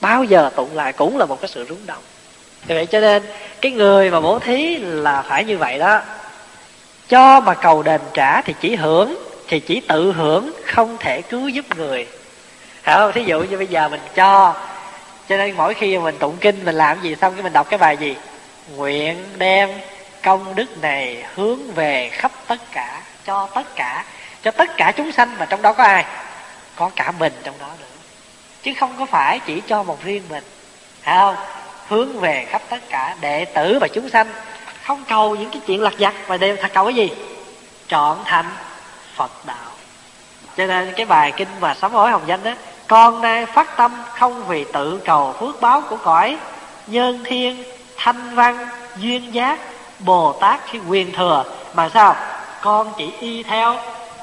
Bao giờ tụng lại cũng là một cái sự rúng động. Vì vậy cho nên, cái người mà bố thí là phải như vậy đó. Cho mà cầu đền trả thì chỉ hưởng, thì chỉ tự hưởng, không thể cứu giúp người. Hiểu không? Thí dụ như bây giờ mình cho cho nên mỗi khi mình tụng kinh, mình làm gì xong cái mình đọc cái bài gì? Nguyện đem công đức này hướng về khắp tất cả, cho tất cả, cho tất cả chúng sanh mà trong đó có ai? Có cả mình trong đó nữa. Chứ không có phải chỉ cho một riêng mình. Phải không? Hướng về khắp tất cả đệ tử và chúng sanh. Không cầu những cái chuyện lặt vặt mà đều thật cầu cái gì? Trọn thành phật đạo. Cho nên cái bài kinh mà sám hối hồng danh đó, con nay phát tâm không vì tự cầu phước báo của cõi, nhân thiên thanh văn duyên giác bồ tát khi quyền thừa. Mà sao? Con chỉ y theo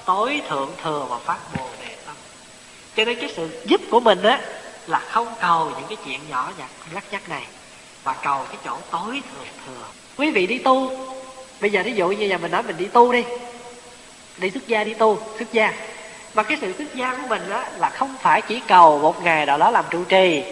tối thượng thừa và phát bồ đề tâm. Cho nên cái sự giúp của mình á, là không cầu những cái chuyện nhỏ nhặt, lắc nhắc này và cầu cái chỗ tối thượng thừa. Quý vị đi tu. Bây giờ ví dụ như nhà mình nói mình đi tu đi. Đi xuất gia đi tu, xuất gia. Mà cái sự xuất gia của mình đó là không phải chỉ cầu một ngày nào đó làm trụ trì.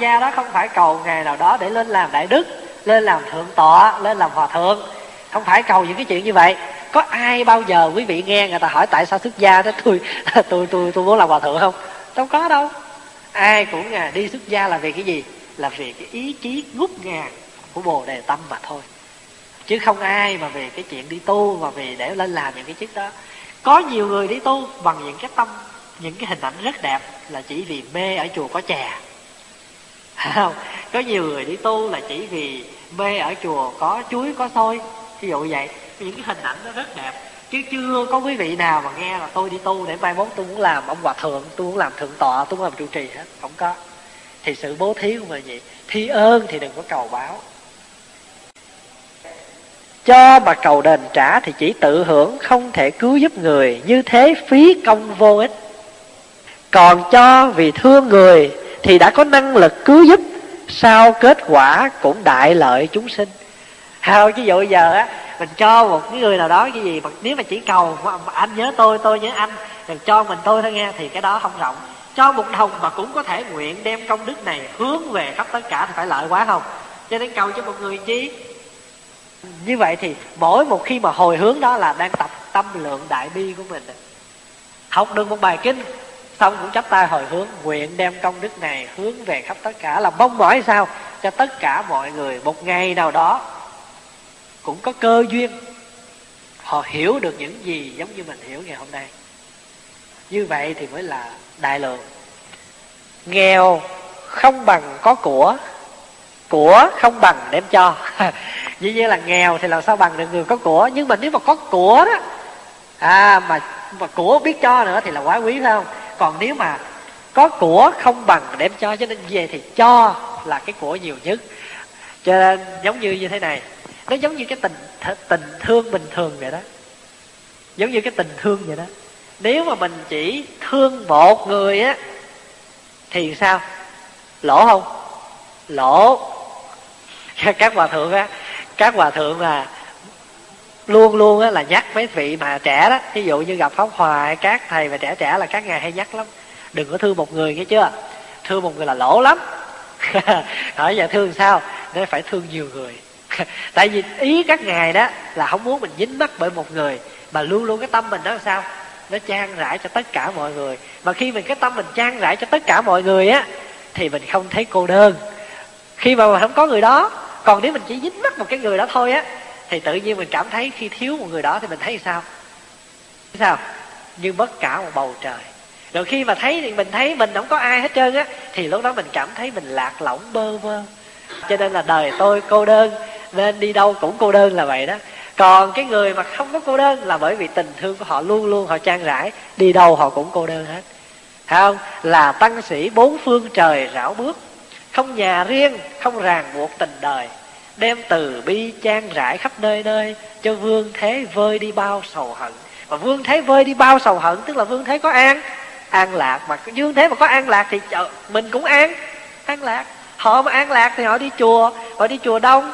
Gia đó không phải cầu ngày nào đó để lên làm đại đức lên làm thượng tọa lên làm hòa thượng. Không phải cầu những cái chuyện như vậy. Có ai bao giờ quý vị nghe người ta hỏi tại sao xuất gia đó tôi [LAUGHS] tôi tôi tôi muốn làm hòa thượng không? Đâu có đâu. Ai cũng à, đi xuất gia là vì cái gì? Là vì cái ý chí ngút ngàn của bồ đề tâm mà thôi. Chứ không ai mà về cái chuyện đi tu mà về để lên làm những cái chức đó. Có nhiều người đi tu bằng những cái tâm những cái hình ảnh rất đẹp là chỉ vì mê ở chùa có chè. [LAUGHS] Không có nhiều người đi tu là chỉ vì mê ở chùa có chuối có xôi ví dụ vậy. Những cái hình ảnh nó rất đẹp. Chứ chưa có quý vị nào mà nghe là tôi đi tu để mai mốt tôi muốn làm ông hòa thượng tôi muốn làm thượng tọa tôi muốn làm trụ trì hết. Không có. Thì sự bố thí của mình vậy. Thi ơn thì đừng có cầu báo. Cho mà cầu đền trả thì chỉ tự hưởng không thể cứu giúp người. Như thế phí công vô ích. Còn cho vì thương người thì đã có năng lực cứu giúp sao kết quả cũng đại lợi chúng sinh? Hào, ví dụ giờ á, mình cho một cái người nào đó cái gì mà nếu mà chỉ cầu mà anh nhớ tôi tôi nhớ anh rồi cho mình tôi thôi nghe, thì cái đó không rộng. Cho một đồng mà cũng có thể nguyện đem công đức này hướng về khắp tất cả thì phải lợi quá không? Cho nên cầu cho một người chi? Như vậy thì mỗi một khi mà hồi hướng đó là đang tập tâm lượng đại bi của mình. Học được một bài kinh xong cũng chắp tay hồi hướng, nguyện đem công đức này hướng về khắp tất cả, là mong mỏi sao? Cho tất cả mọi người một ngày nào đó cũng có cơ duyên. Họ hiểu được những gì giống như mình hiểu ngày hôm nay. Như vậy thì mới là đại lượng. Nghèo không bằng có của của không bằng đem cho. [LAUGHS] Dĩ nhiên là nghèo thì làm sao bằng được người có của? Nhưng mà nếu mà có của đó à mà mà của biết cho nữa thì là quá quý phải không? Còn nếu mà có của không bằng đem cho cho nên về thì cho là cái của nhiều nhất. Cho nên giống như như thế này, nó giống như cái tình tình thương bình thường vậy đó. Giống như cái tình thương vậy đó. Nếu mà mình chỉ thương một người á, thì sao? Lỗ không? Lỗ. [LAUGHS] Các hòa thượng á, các hòa thượng là luôn luôn á, là nhắc mấy vị mà trẻ đó. Ví dụ như gặp pháp hòa, các thầy và trẻ trẻ là các ngài hay nhắc lắm. Đừng có thương một người nghe chưa? Thương một người là lỗ lắm. [LAUGHS] Hỏi giờ thương sao? Nên phải thương nhiều người. [LAUGHS] Tại vì ý các ngài đó là không muốn mình dính mắc bởi một người, mà luôn luôn cái tâm mình đó là sao? Nó trang rãi cho tất cả mọi người. Mà khi mình, cái tâm mình trang rãi cho tất cả mọi người á, thì mình không thấy cô đơn. Khi mà mình không có người đó, còn nếu mình chỉ dính mắc một cái người đó thôi á thì tự nhiên mình cảm thấy khi thiếu một người đó thì mình thấy sao? Sao? Như mất cả một bầu trời. Rồi khi mà thấy thì mình thấy mình không có ai hết trơn á, thì lúc đó mình cảm thấy mình lạc lõng bơ vơ. Cho nên là đời tôi cô đơn, nên đi đâu cũng cô đơn là vậy đó. Còn cái người mà không có cô đơn là bởi vì tình thương của họ luôn luôn họ trang rãi, đi đâu họ cũng cô đơn hết. Phải không? Là tăng sĩ bốn phương trời rảo bước, không nhà riêng, không ràng buộc tình đời đem từ bi trang rải khắp nơi nơi, cho vương thế vơi đi bao sầu hận. Và vương thế vơi đi bao sầu hận, tức là vương thế có an. An lạc, mà vương thế mà có an lạc thì mình cũng an. An lạc. Họ mà an lạc thì họ đi chùa, họ đi chùa đông.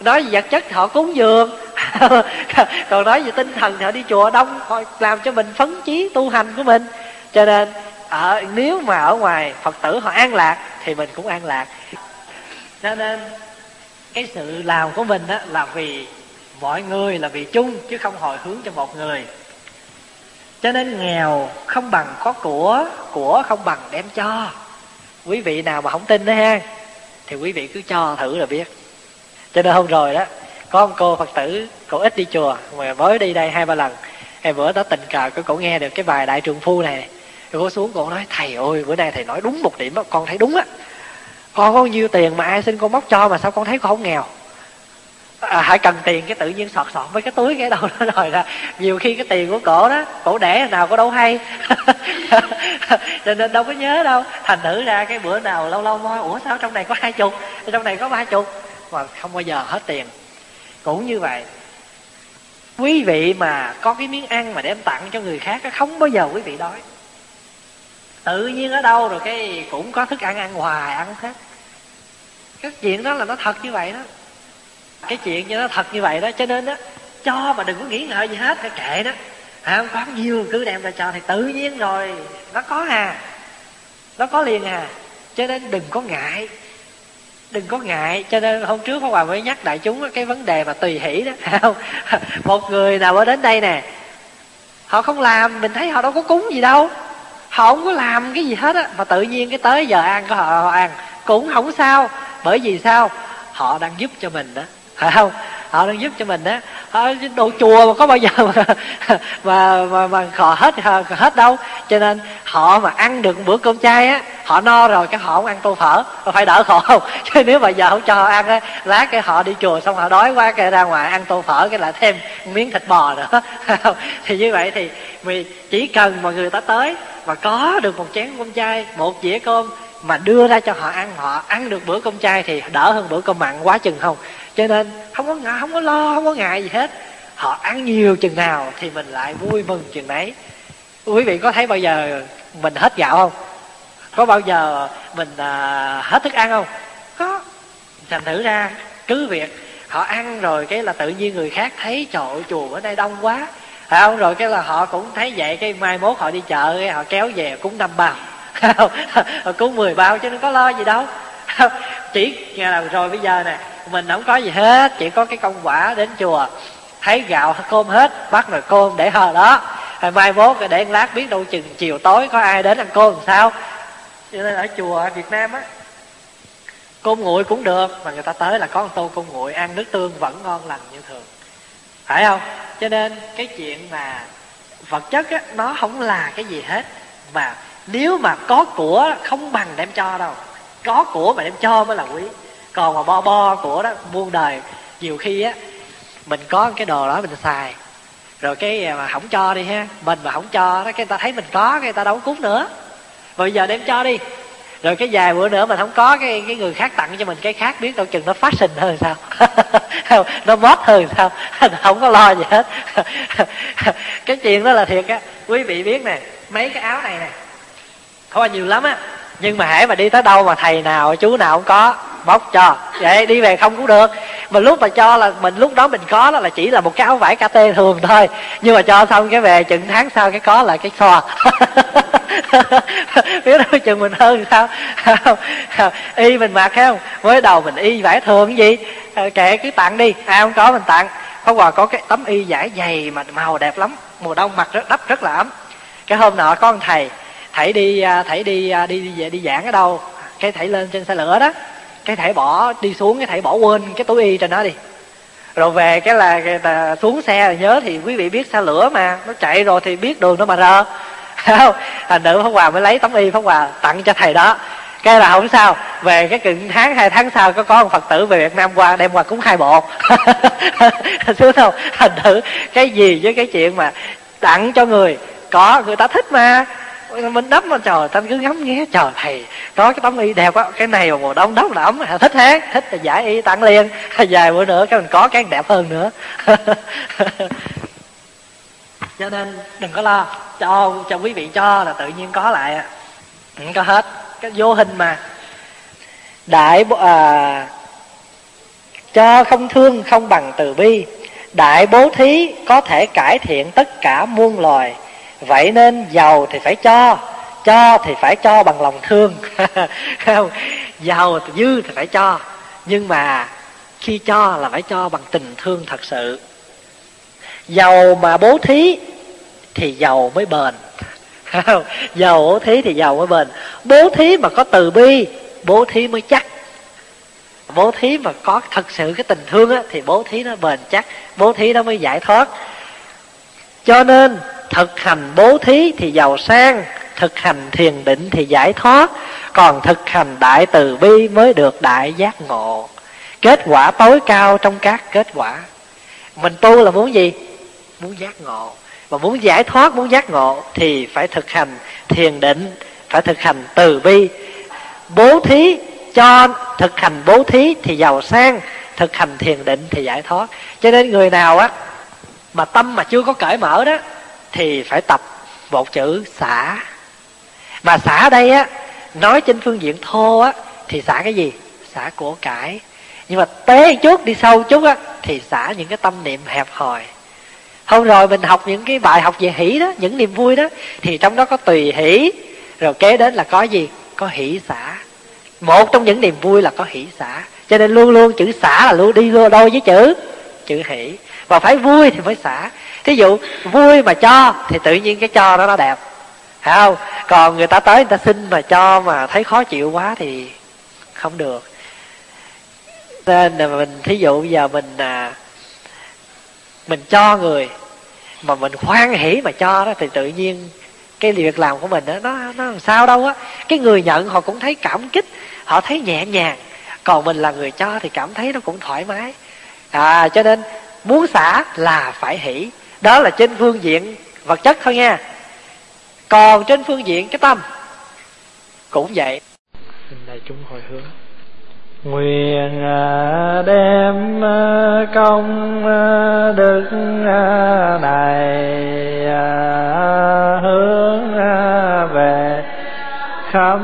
Nói về vật chất họ cúng dường. [LAUGHS] Còn nói về tinh thần thì họ đi chùa đông. Họ làm cho mình phấn chí tu hành của mình. Cho nên, ở, nếu mà ở ngoài phật tử họ an lạc, thì mình cũng an lạc. Cho nên cái sự làm của mình á là vì mọi người là vì chung chứ không hồi hướng cho một người. Cho nên nghèo không bằng có của của không bằng đem cho. Quý vị nào mà không tin đó ha thì quý vị cứ cho thử là biết. Cho nên hôm rồi đó có một cô phật tử cổ ít đi chùa mà mới đi đây hai ba lần. Em bữa đó tình cờ cô, cổ nghe được cái bài đại trường phu này. Rồi cô xuống cô nói thầy ơi bữa nay thầy nói đúng một điểm đó con thấy đúng á con có nhiêu tiền mà ai xin con móc cho mà sao con thấy con không nghèo? À, hãy cần tiền cái tự nhiên sọt sọt với cái túi cái đâu đó rồi là nhiều khi cái tiền của cổ đó cổ đẻ nào có đâu hay. [LAUGHS] Cho nên đâu có nhớ đâu. Thành thử ra cái bữa nào lâu lâu moi ủa sao trong này có hai chục? Trong này có ba chục? Mà không bao giờ hết tiền. Cũng như vậy quý vị mà có cái miếng ăn mà đem tặng cho người khác không bao giờ quý vị đói. Tự nhiên ở đâu rồi cái cũng có thức ăn ăn hoài ăn hết cái chuyện đó là nó thật như vậy đó. Cái chuyện cho nó thật như vậy đó cho nên đó cho mà đừng có nghĩ ngợi gì hết phải kệ đó. À, có nhiều cứ đem ra cho thì tự nhiên rồi nó có à nó có liền à cho nên đừng có ngại. Đừng có ngại. Cho nên hôm trước Pháp Hòa mới nhắc đại chúng cái vấn đề mà tùy hỷ đó không? [LAUGHS] Một người nào ở đến đây nè họ không làm mình thấy họ đâu có cúng gì đâu. Họ không có làm cái gì hết á mà tự nhiên cái tới giờ ăn của họ, họ ăn. Cũng không sao bởi vì sao? Họ đang giúp cho mình đó. Phải không? Họ đang giúp cho mình đó. Họ đồ chùa mà có bao giờ mà [LAUGHS] mà mà, mà họ hết hết đâu. Cho nên họ mà ăn được bữa cơm chay á họ no rồi cái họ không ăn tô phở. Phải đỡ khổ không? [LAUGHS] Chứ nếu mà giờ không cho họ ăn á lát cái họ đi chùa xong họ đói quá cái ra ngoài ăn tô phở cái lại thêm miếng thịt bò nữa. [LAUGHS] Thì như vậy thì mình chỉ cần mà người ta tới mà có được một chén cơm chay một dĩa cơm mà đưa ra cho họ ăn họ ăn được bữa cơm chay thì đỡ hơn bữa cơm mặn quá chừng không. Cho nên không có ngại không có lo không có ngại gì hết. Họ ăn nhiều chừng nào thì mình lại vui mừng chừng nấy. Quý vị có thấy bao giờ mình hết gạo không? Có bao giờ mình à, hết thức ăn không? Có. Thành thử ra cứ việc họ ăn rồi cái là tự nhiên người khác thấy trội chùa ở đây đông quá. Phải không? Rồi cái là họ cũng thấy vậy cái mai mốt họ đi chợ họ kéo về cũng năm bao họ cúng mười bao chứ nó có lo gì đâu. [LAUGHS] Chỉ, nghe là rồi bây giờ nè, mình không có gì hết, chỉ có cái công quả đến chùa. Thấy gạo cơm hết, bắt rồi cơm để hờ đó. Rồi mai mốt để một lát biết đâu chừng chiều tối có ai đến ăn cơm làm sao. Cho nên ở chùa việt nam á, cơm nguội cũng được, mà người ta tới là có một tô cơm nguội, ăn nước tương vẫn ngon lành như thường. Phải không? Cho nên cái chuyện mà vật chất á, nó không là cái gì hết, mà nếu mà có của không bằng đem cho đâu. Có của mà đem cho mới là quý. Còn mà bo bo của đó, muôn đời, nhiều khi á, mình có cái đồ đó mình xài. Rồi cái à, mà không cho đi ha, mình mà không cho đó, cái ta thấy mình có, cái ta đâu có cúng nữa. Bây giờ đem cho đi. Rồi cái vài bữa nữa mà không có cái cái người khác tặng cho mình, cái khác biết đâu chừng nó phát sinh hơn sao. [LAUGHS] Nó mót hơn sao. [LAUGHS] Không có lo gì hết. [LAUGHS] Cái chuyện đó là thiệt á. Quý vị biết nè, mấy cái áo này nè không nhiều lắm á. Nhưng mà hãy mà đi tới đâu mà thầy nào, chú nào cũng có bóc cho. Vậy, đi về không cũng được. Mà lúc mà cho là mình, lúc đó mình có đó là chỉ là một cái áo vải kt thường thôi. Nhưng mà cho xong cái về, chừng tháng sau cái có là cái xò [LAUGHS] biết đâu chừng mình hơn sao? [LAUGHS] Y mình mặc, thấy không? Mới đầu mình y vải thường cái gì? Ờ, kệ, cứ tặng đi. Ai không có mình tặng. Có quà có cái tấm y vải dày mà màu đẹp lắm. Mùa đông mặc rất, đắp rất là ấm. Cái hôm nọ có ông thầy thảy đi thầy thảy đi à, đi đi, đi giảng ở đâu? Cái thảy lên trên xe lửa đó. Cái thảy bỏ đi xuống cái thảy bỏ quên cái túi y trên đó đi. Rồi về cái là, cái là xuống xe là nhớ thì quý vị biết xe lửa mà nó chạy rồi thì biết đường nó mà rơ. Không thành nữ pháp hòa mới lấy tấm y pháp hòa tặng cho thầy đó. Cái là không sao về cái cận tháng hai tháng sau có có một phật tử về việt nam qua đem qua cúng hai bộ [LAUGHS] xuống không thành thử cái gì với cái chuyện mà tặng cho người? Có người ta thích mà mình đắp mà trời tâm cứ ngắm nghe trời thầy có cái tấm y đẹp quá cái này mà mùa đông đắp là ấm thích hết thích là giải y tặng liền. [LAUGHS] Vài bữa nữa cái mình có cái đẹp hơn nữa. [LAUGHS] Cho nên đừng có lo cho cho quý vị cho là tự nhiên có lại không ừ, có hết cái vô hình mà. Đại à, cho không thương không bằng từ bi. Đại bố thí có thể cải thiện tất cả muôn loài vậy nên giàu thì phải cho cho thì phải cho bằng lòng thương. [LAUGHS] Không? Giàu thì dư thì phải cho. Nhưng mà khi cho là phải cho bằng tình thương thật sự. Giàu mà bố thí thì giàu mới bền. Giàu bố thí thì giàu mới bền. Bố thí mà có từ bi bố thí mới chắc. Bố thí mà có thật sự cái tình thương á, thì bố thí nó bền chắc bố thí nó mới giải thoát. Cho nên thực hành bố thí thì giàu sang, thực hành thiền định thì giải thoát, còn thực hành đại từ bi mới được đại giác ngộ. Kết quả tối cao trong các kết quả. Mình tu là muốn gì? Muốn giác ngộ. Và muốn giải thoát, muốn giác ngộ thì phải thực hành thiền định, phải thực hành từ bi. Bố thí cho thực hành bố thí thì giàu sang, thực hành thiền định thì giải thoát. Cho nên người nào á, mà tâm mà chưa có cởi mở đó thì phải tập một chữ xả. Mà xả đây á, nói trên phương diện thô á, thì xả cái gì? Xả của cải. Nhưng mà tế chút, đi sâu chút á, thì xả những cái tâm niệm hẹp hòi. Hôm rồi mình học những cái bài học về hỷ đó, những niềm vui đó, thì trong đó có tùy hỷ, rồi kế đến là có gì? Có hỷ xả. Một trong những niềm vui là có hỷ xả. Cho nên luôn luôn chữ xả là luôn đi đôi với chữ chữ hỷ. Và phải vui thì mới xả thí dụ vui mà cho thì tự nhiên cái cho đó nó đẹp. Phải không? Còn người ta tới người ta xin mà cho mà thấy khó chịu quá thì không được. Nên là mình thí dụ giờ mình à, mình cho người mà mình hoan hỷ mà cho đó thì tự nhiên cái việc làm của mình đó, nó nó làm sao đâu á. Cái người nhận họ cũng thấy cảm kích họ thấy nhẹ nhàng. Còn mình là người cho thì cảm thấy nó cũng thoải mái. À cho nên muốn xả là phải hỷ đó là trên phương diện vật chất thôi nha. Còn trên phương diện cái tâm, cũng vậy. Này chúng hồi hướng. Nguyện à, đem à, công à, đức này hướng về khắp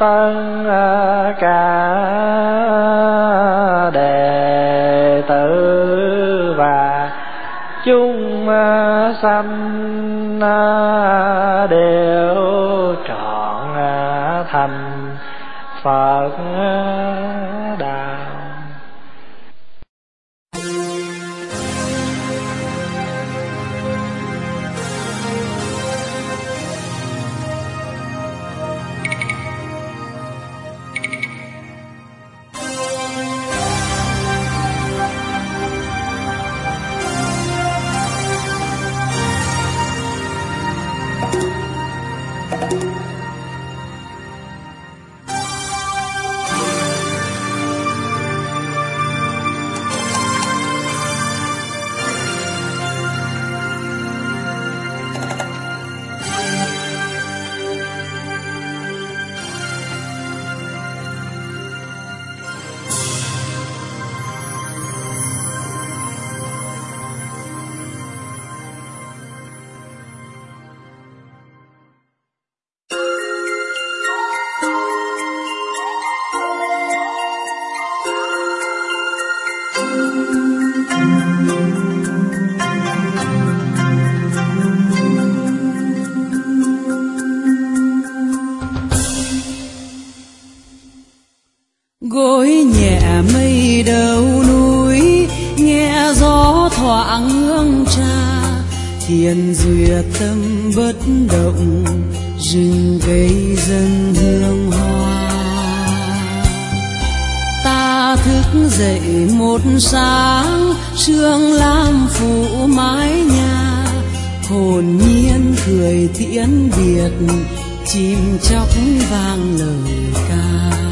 tân cả chúng à, sanh à, đều trọn à, thành phật. Gối nhẹ mây đầu núi, nghe gió thoảng hương trà, thiền duyệt tâm bất động rừng cây dâng hương hoa. Ta thức dậy một sáng sương lam phủ mái nhà. Hồn nhiên cười tiễn biệt chim chóc vang lời ca.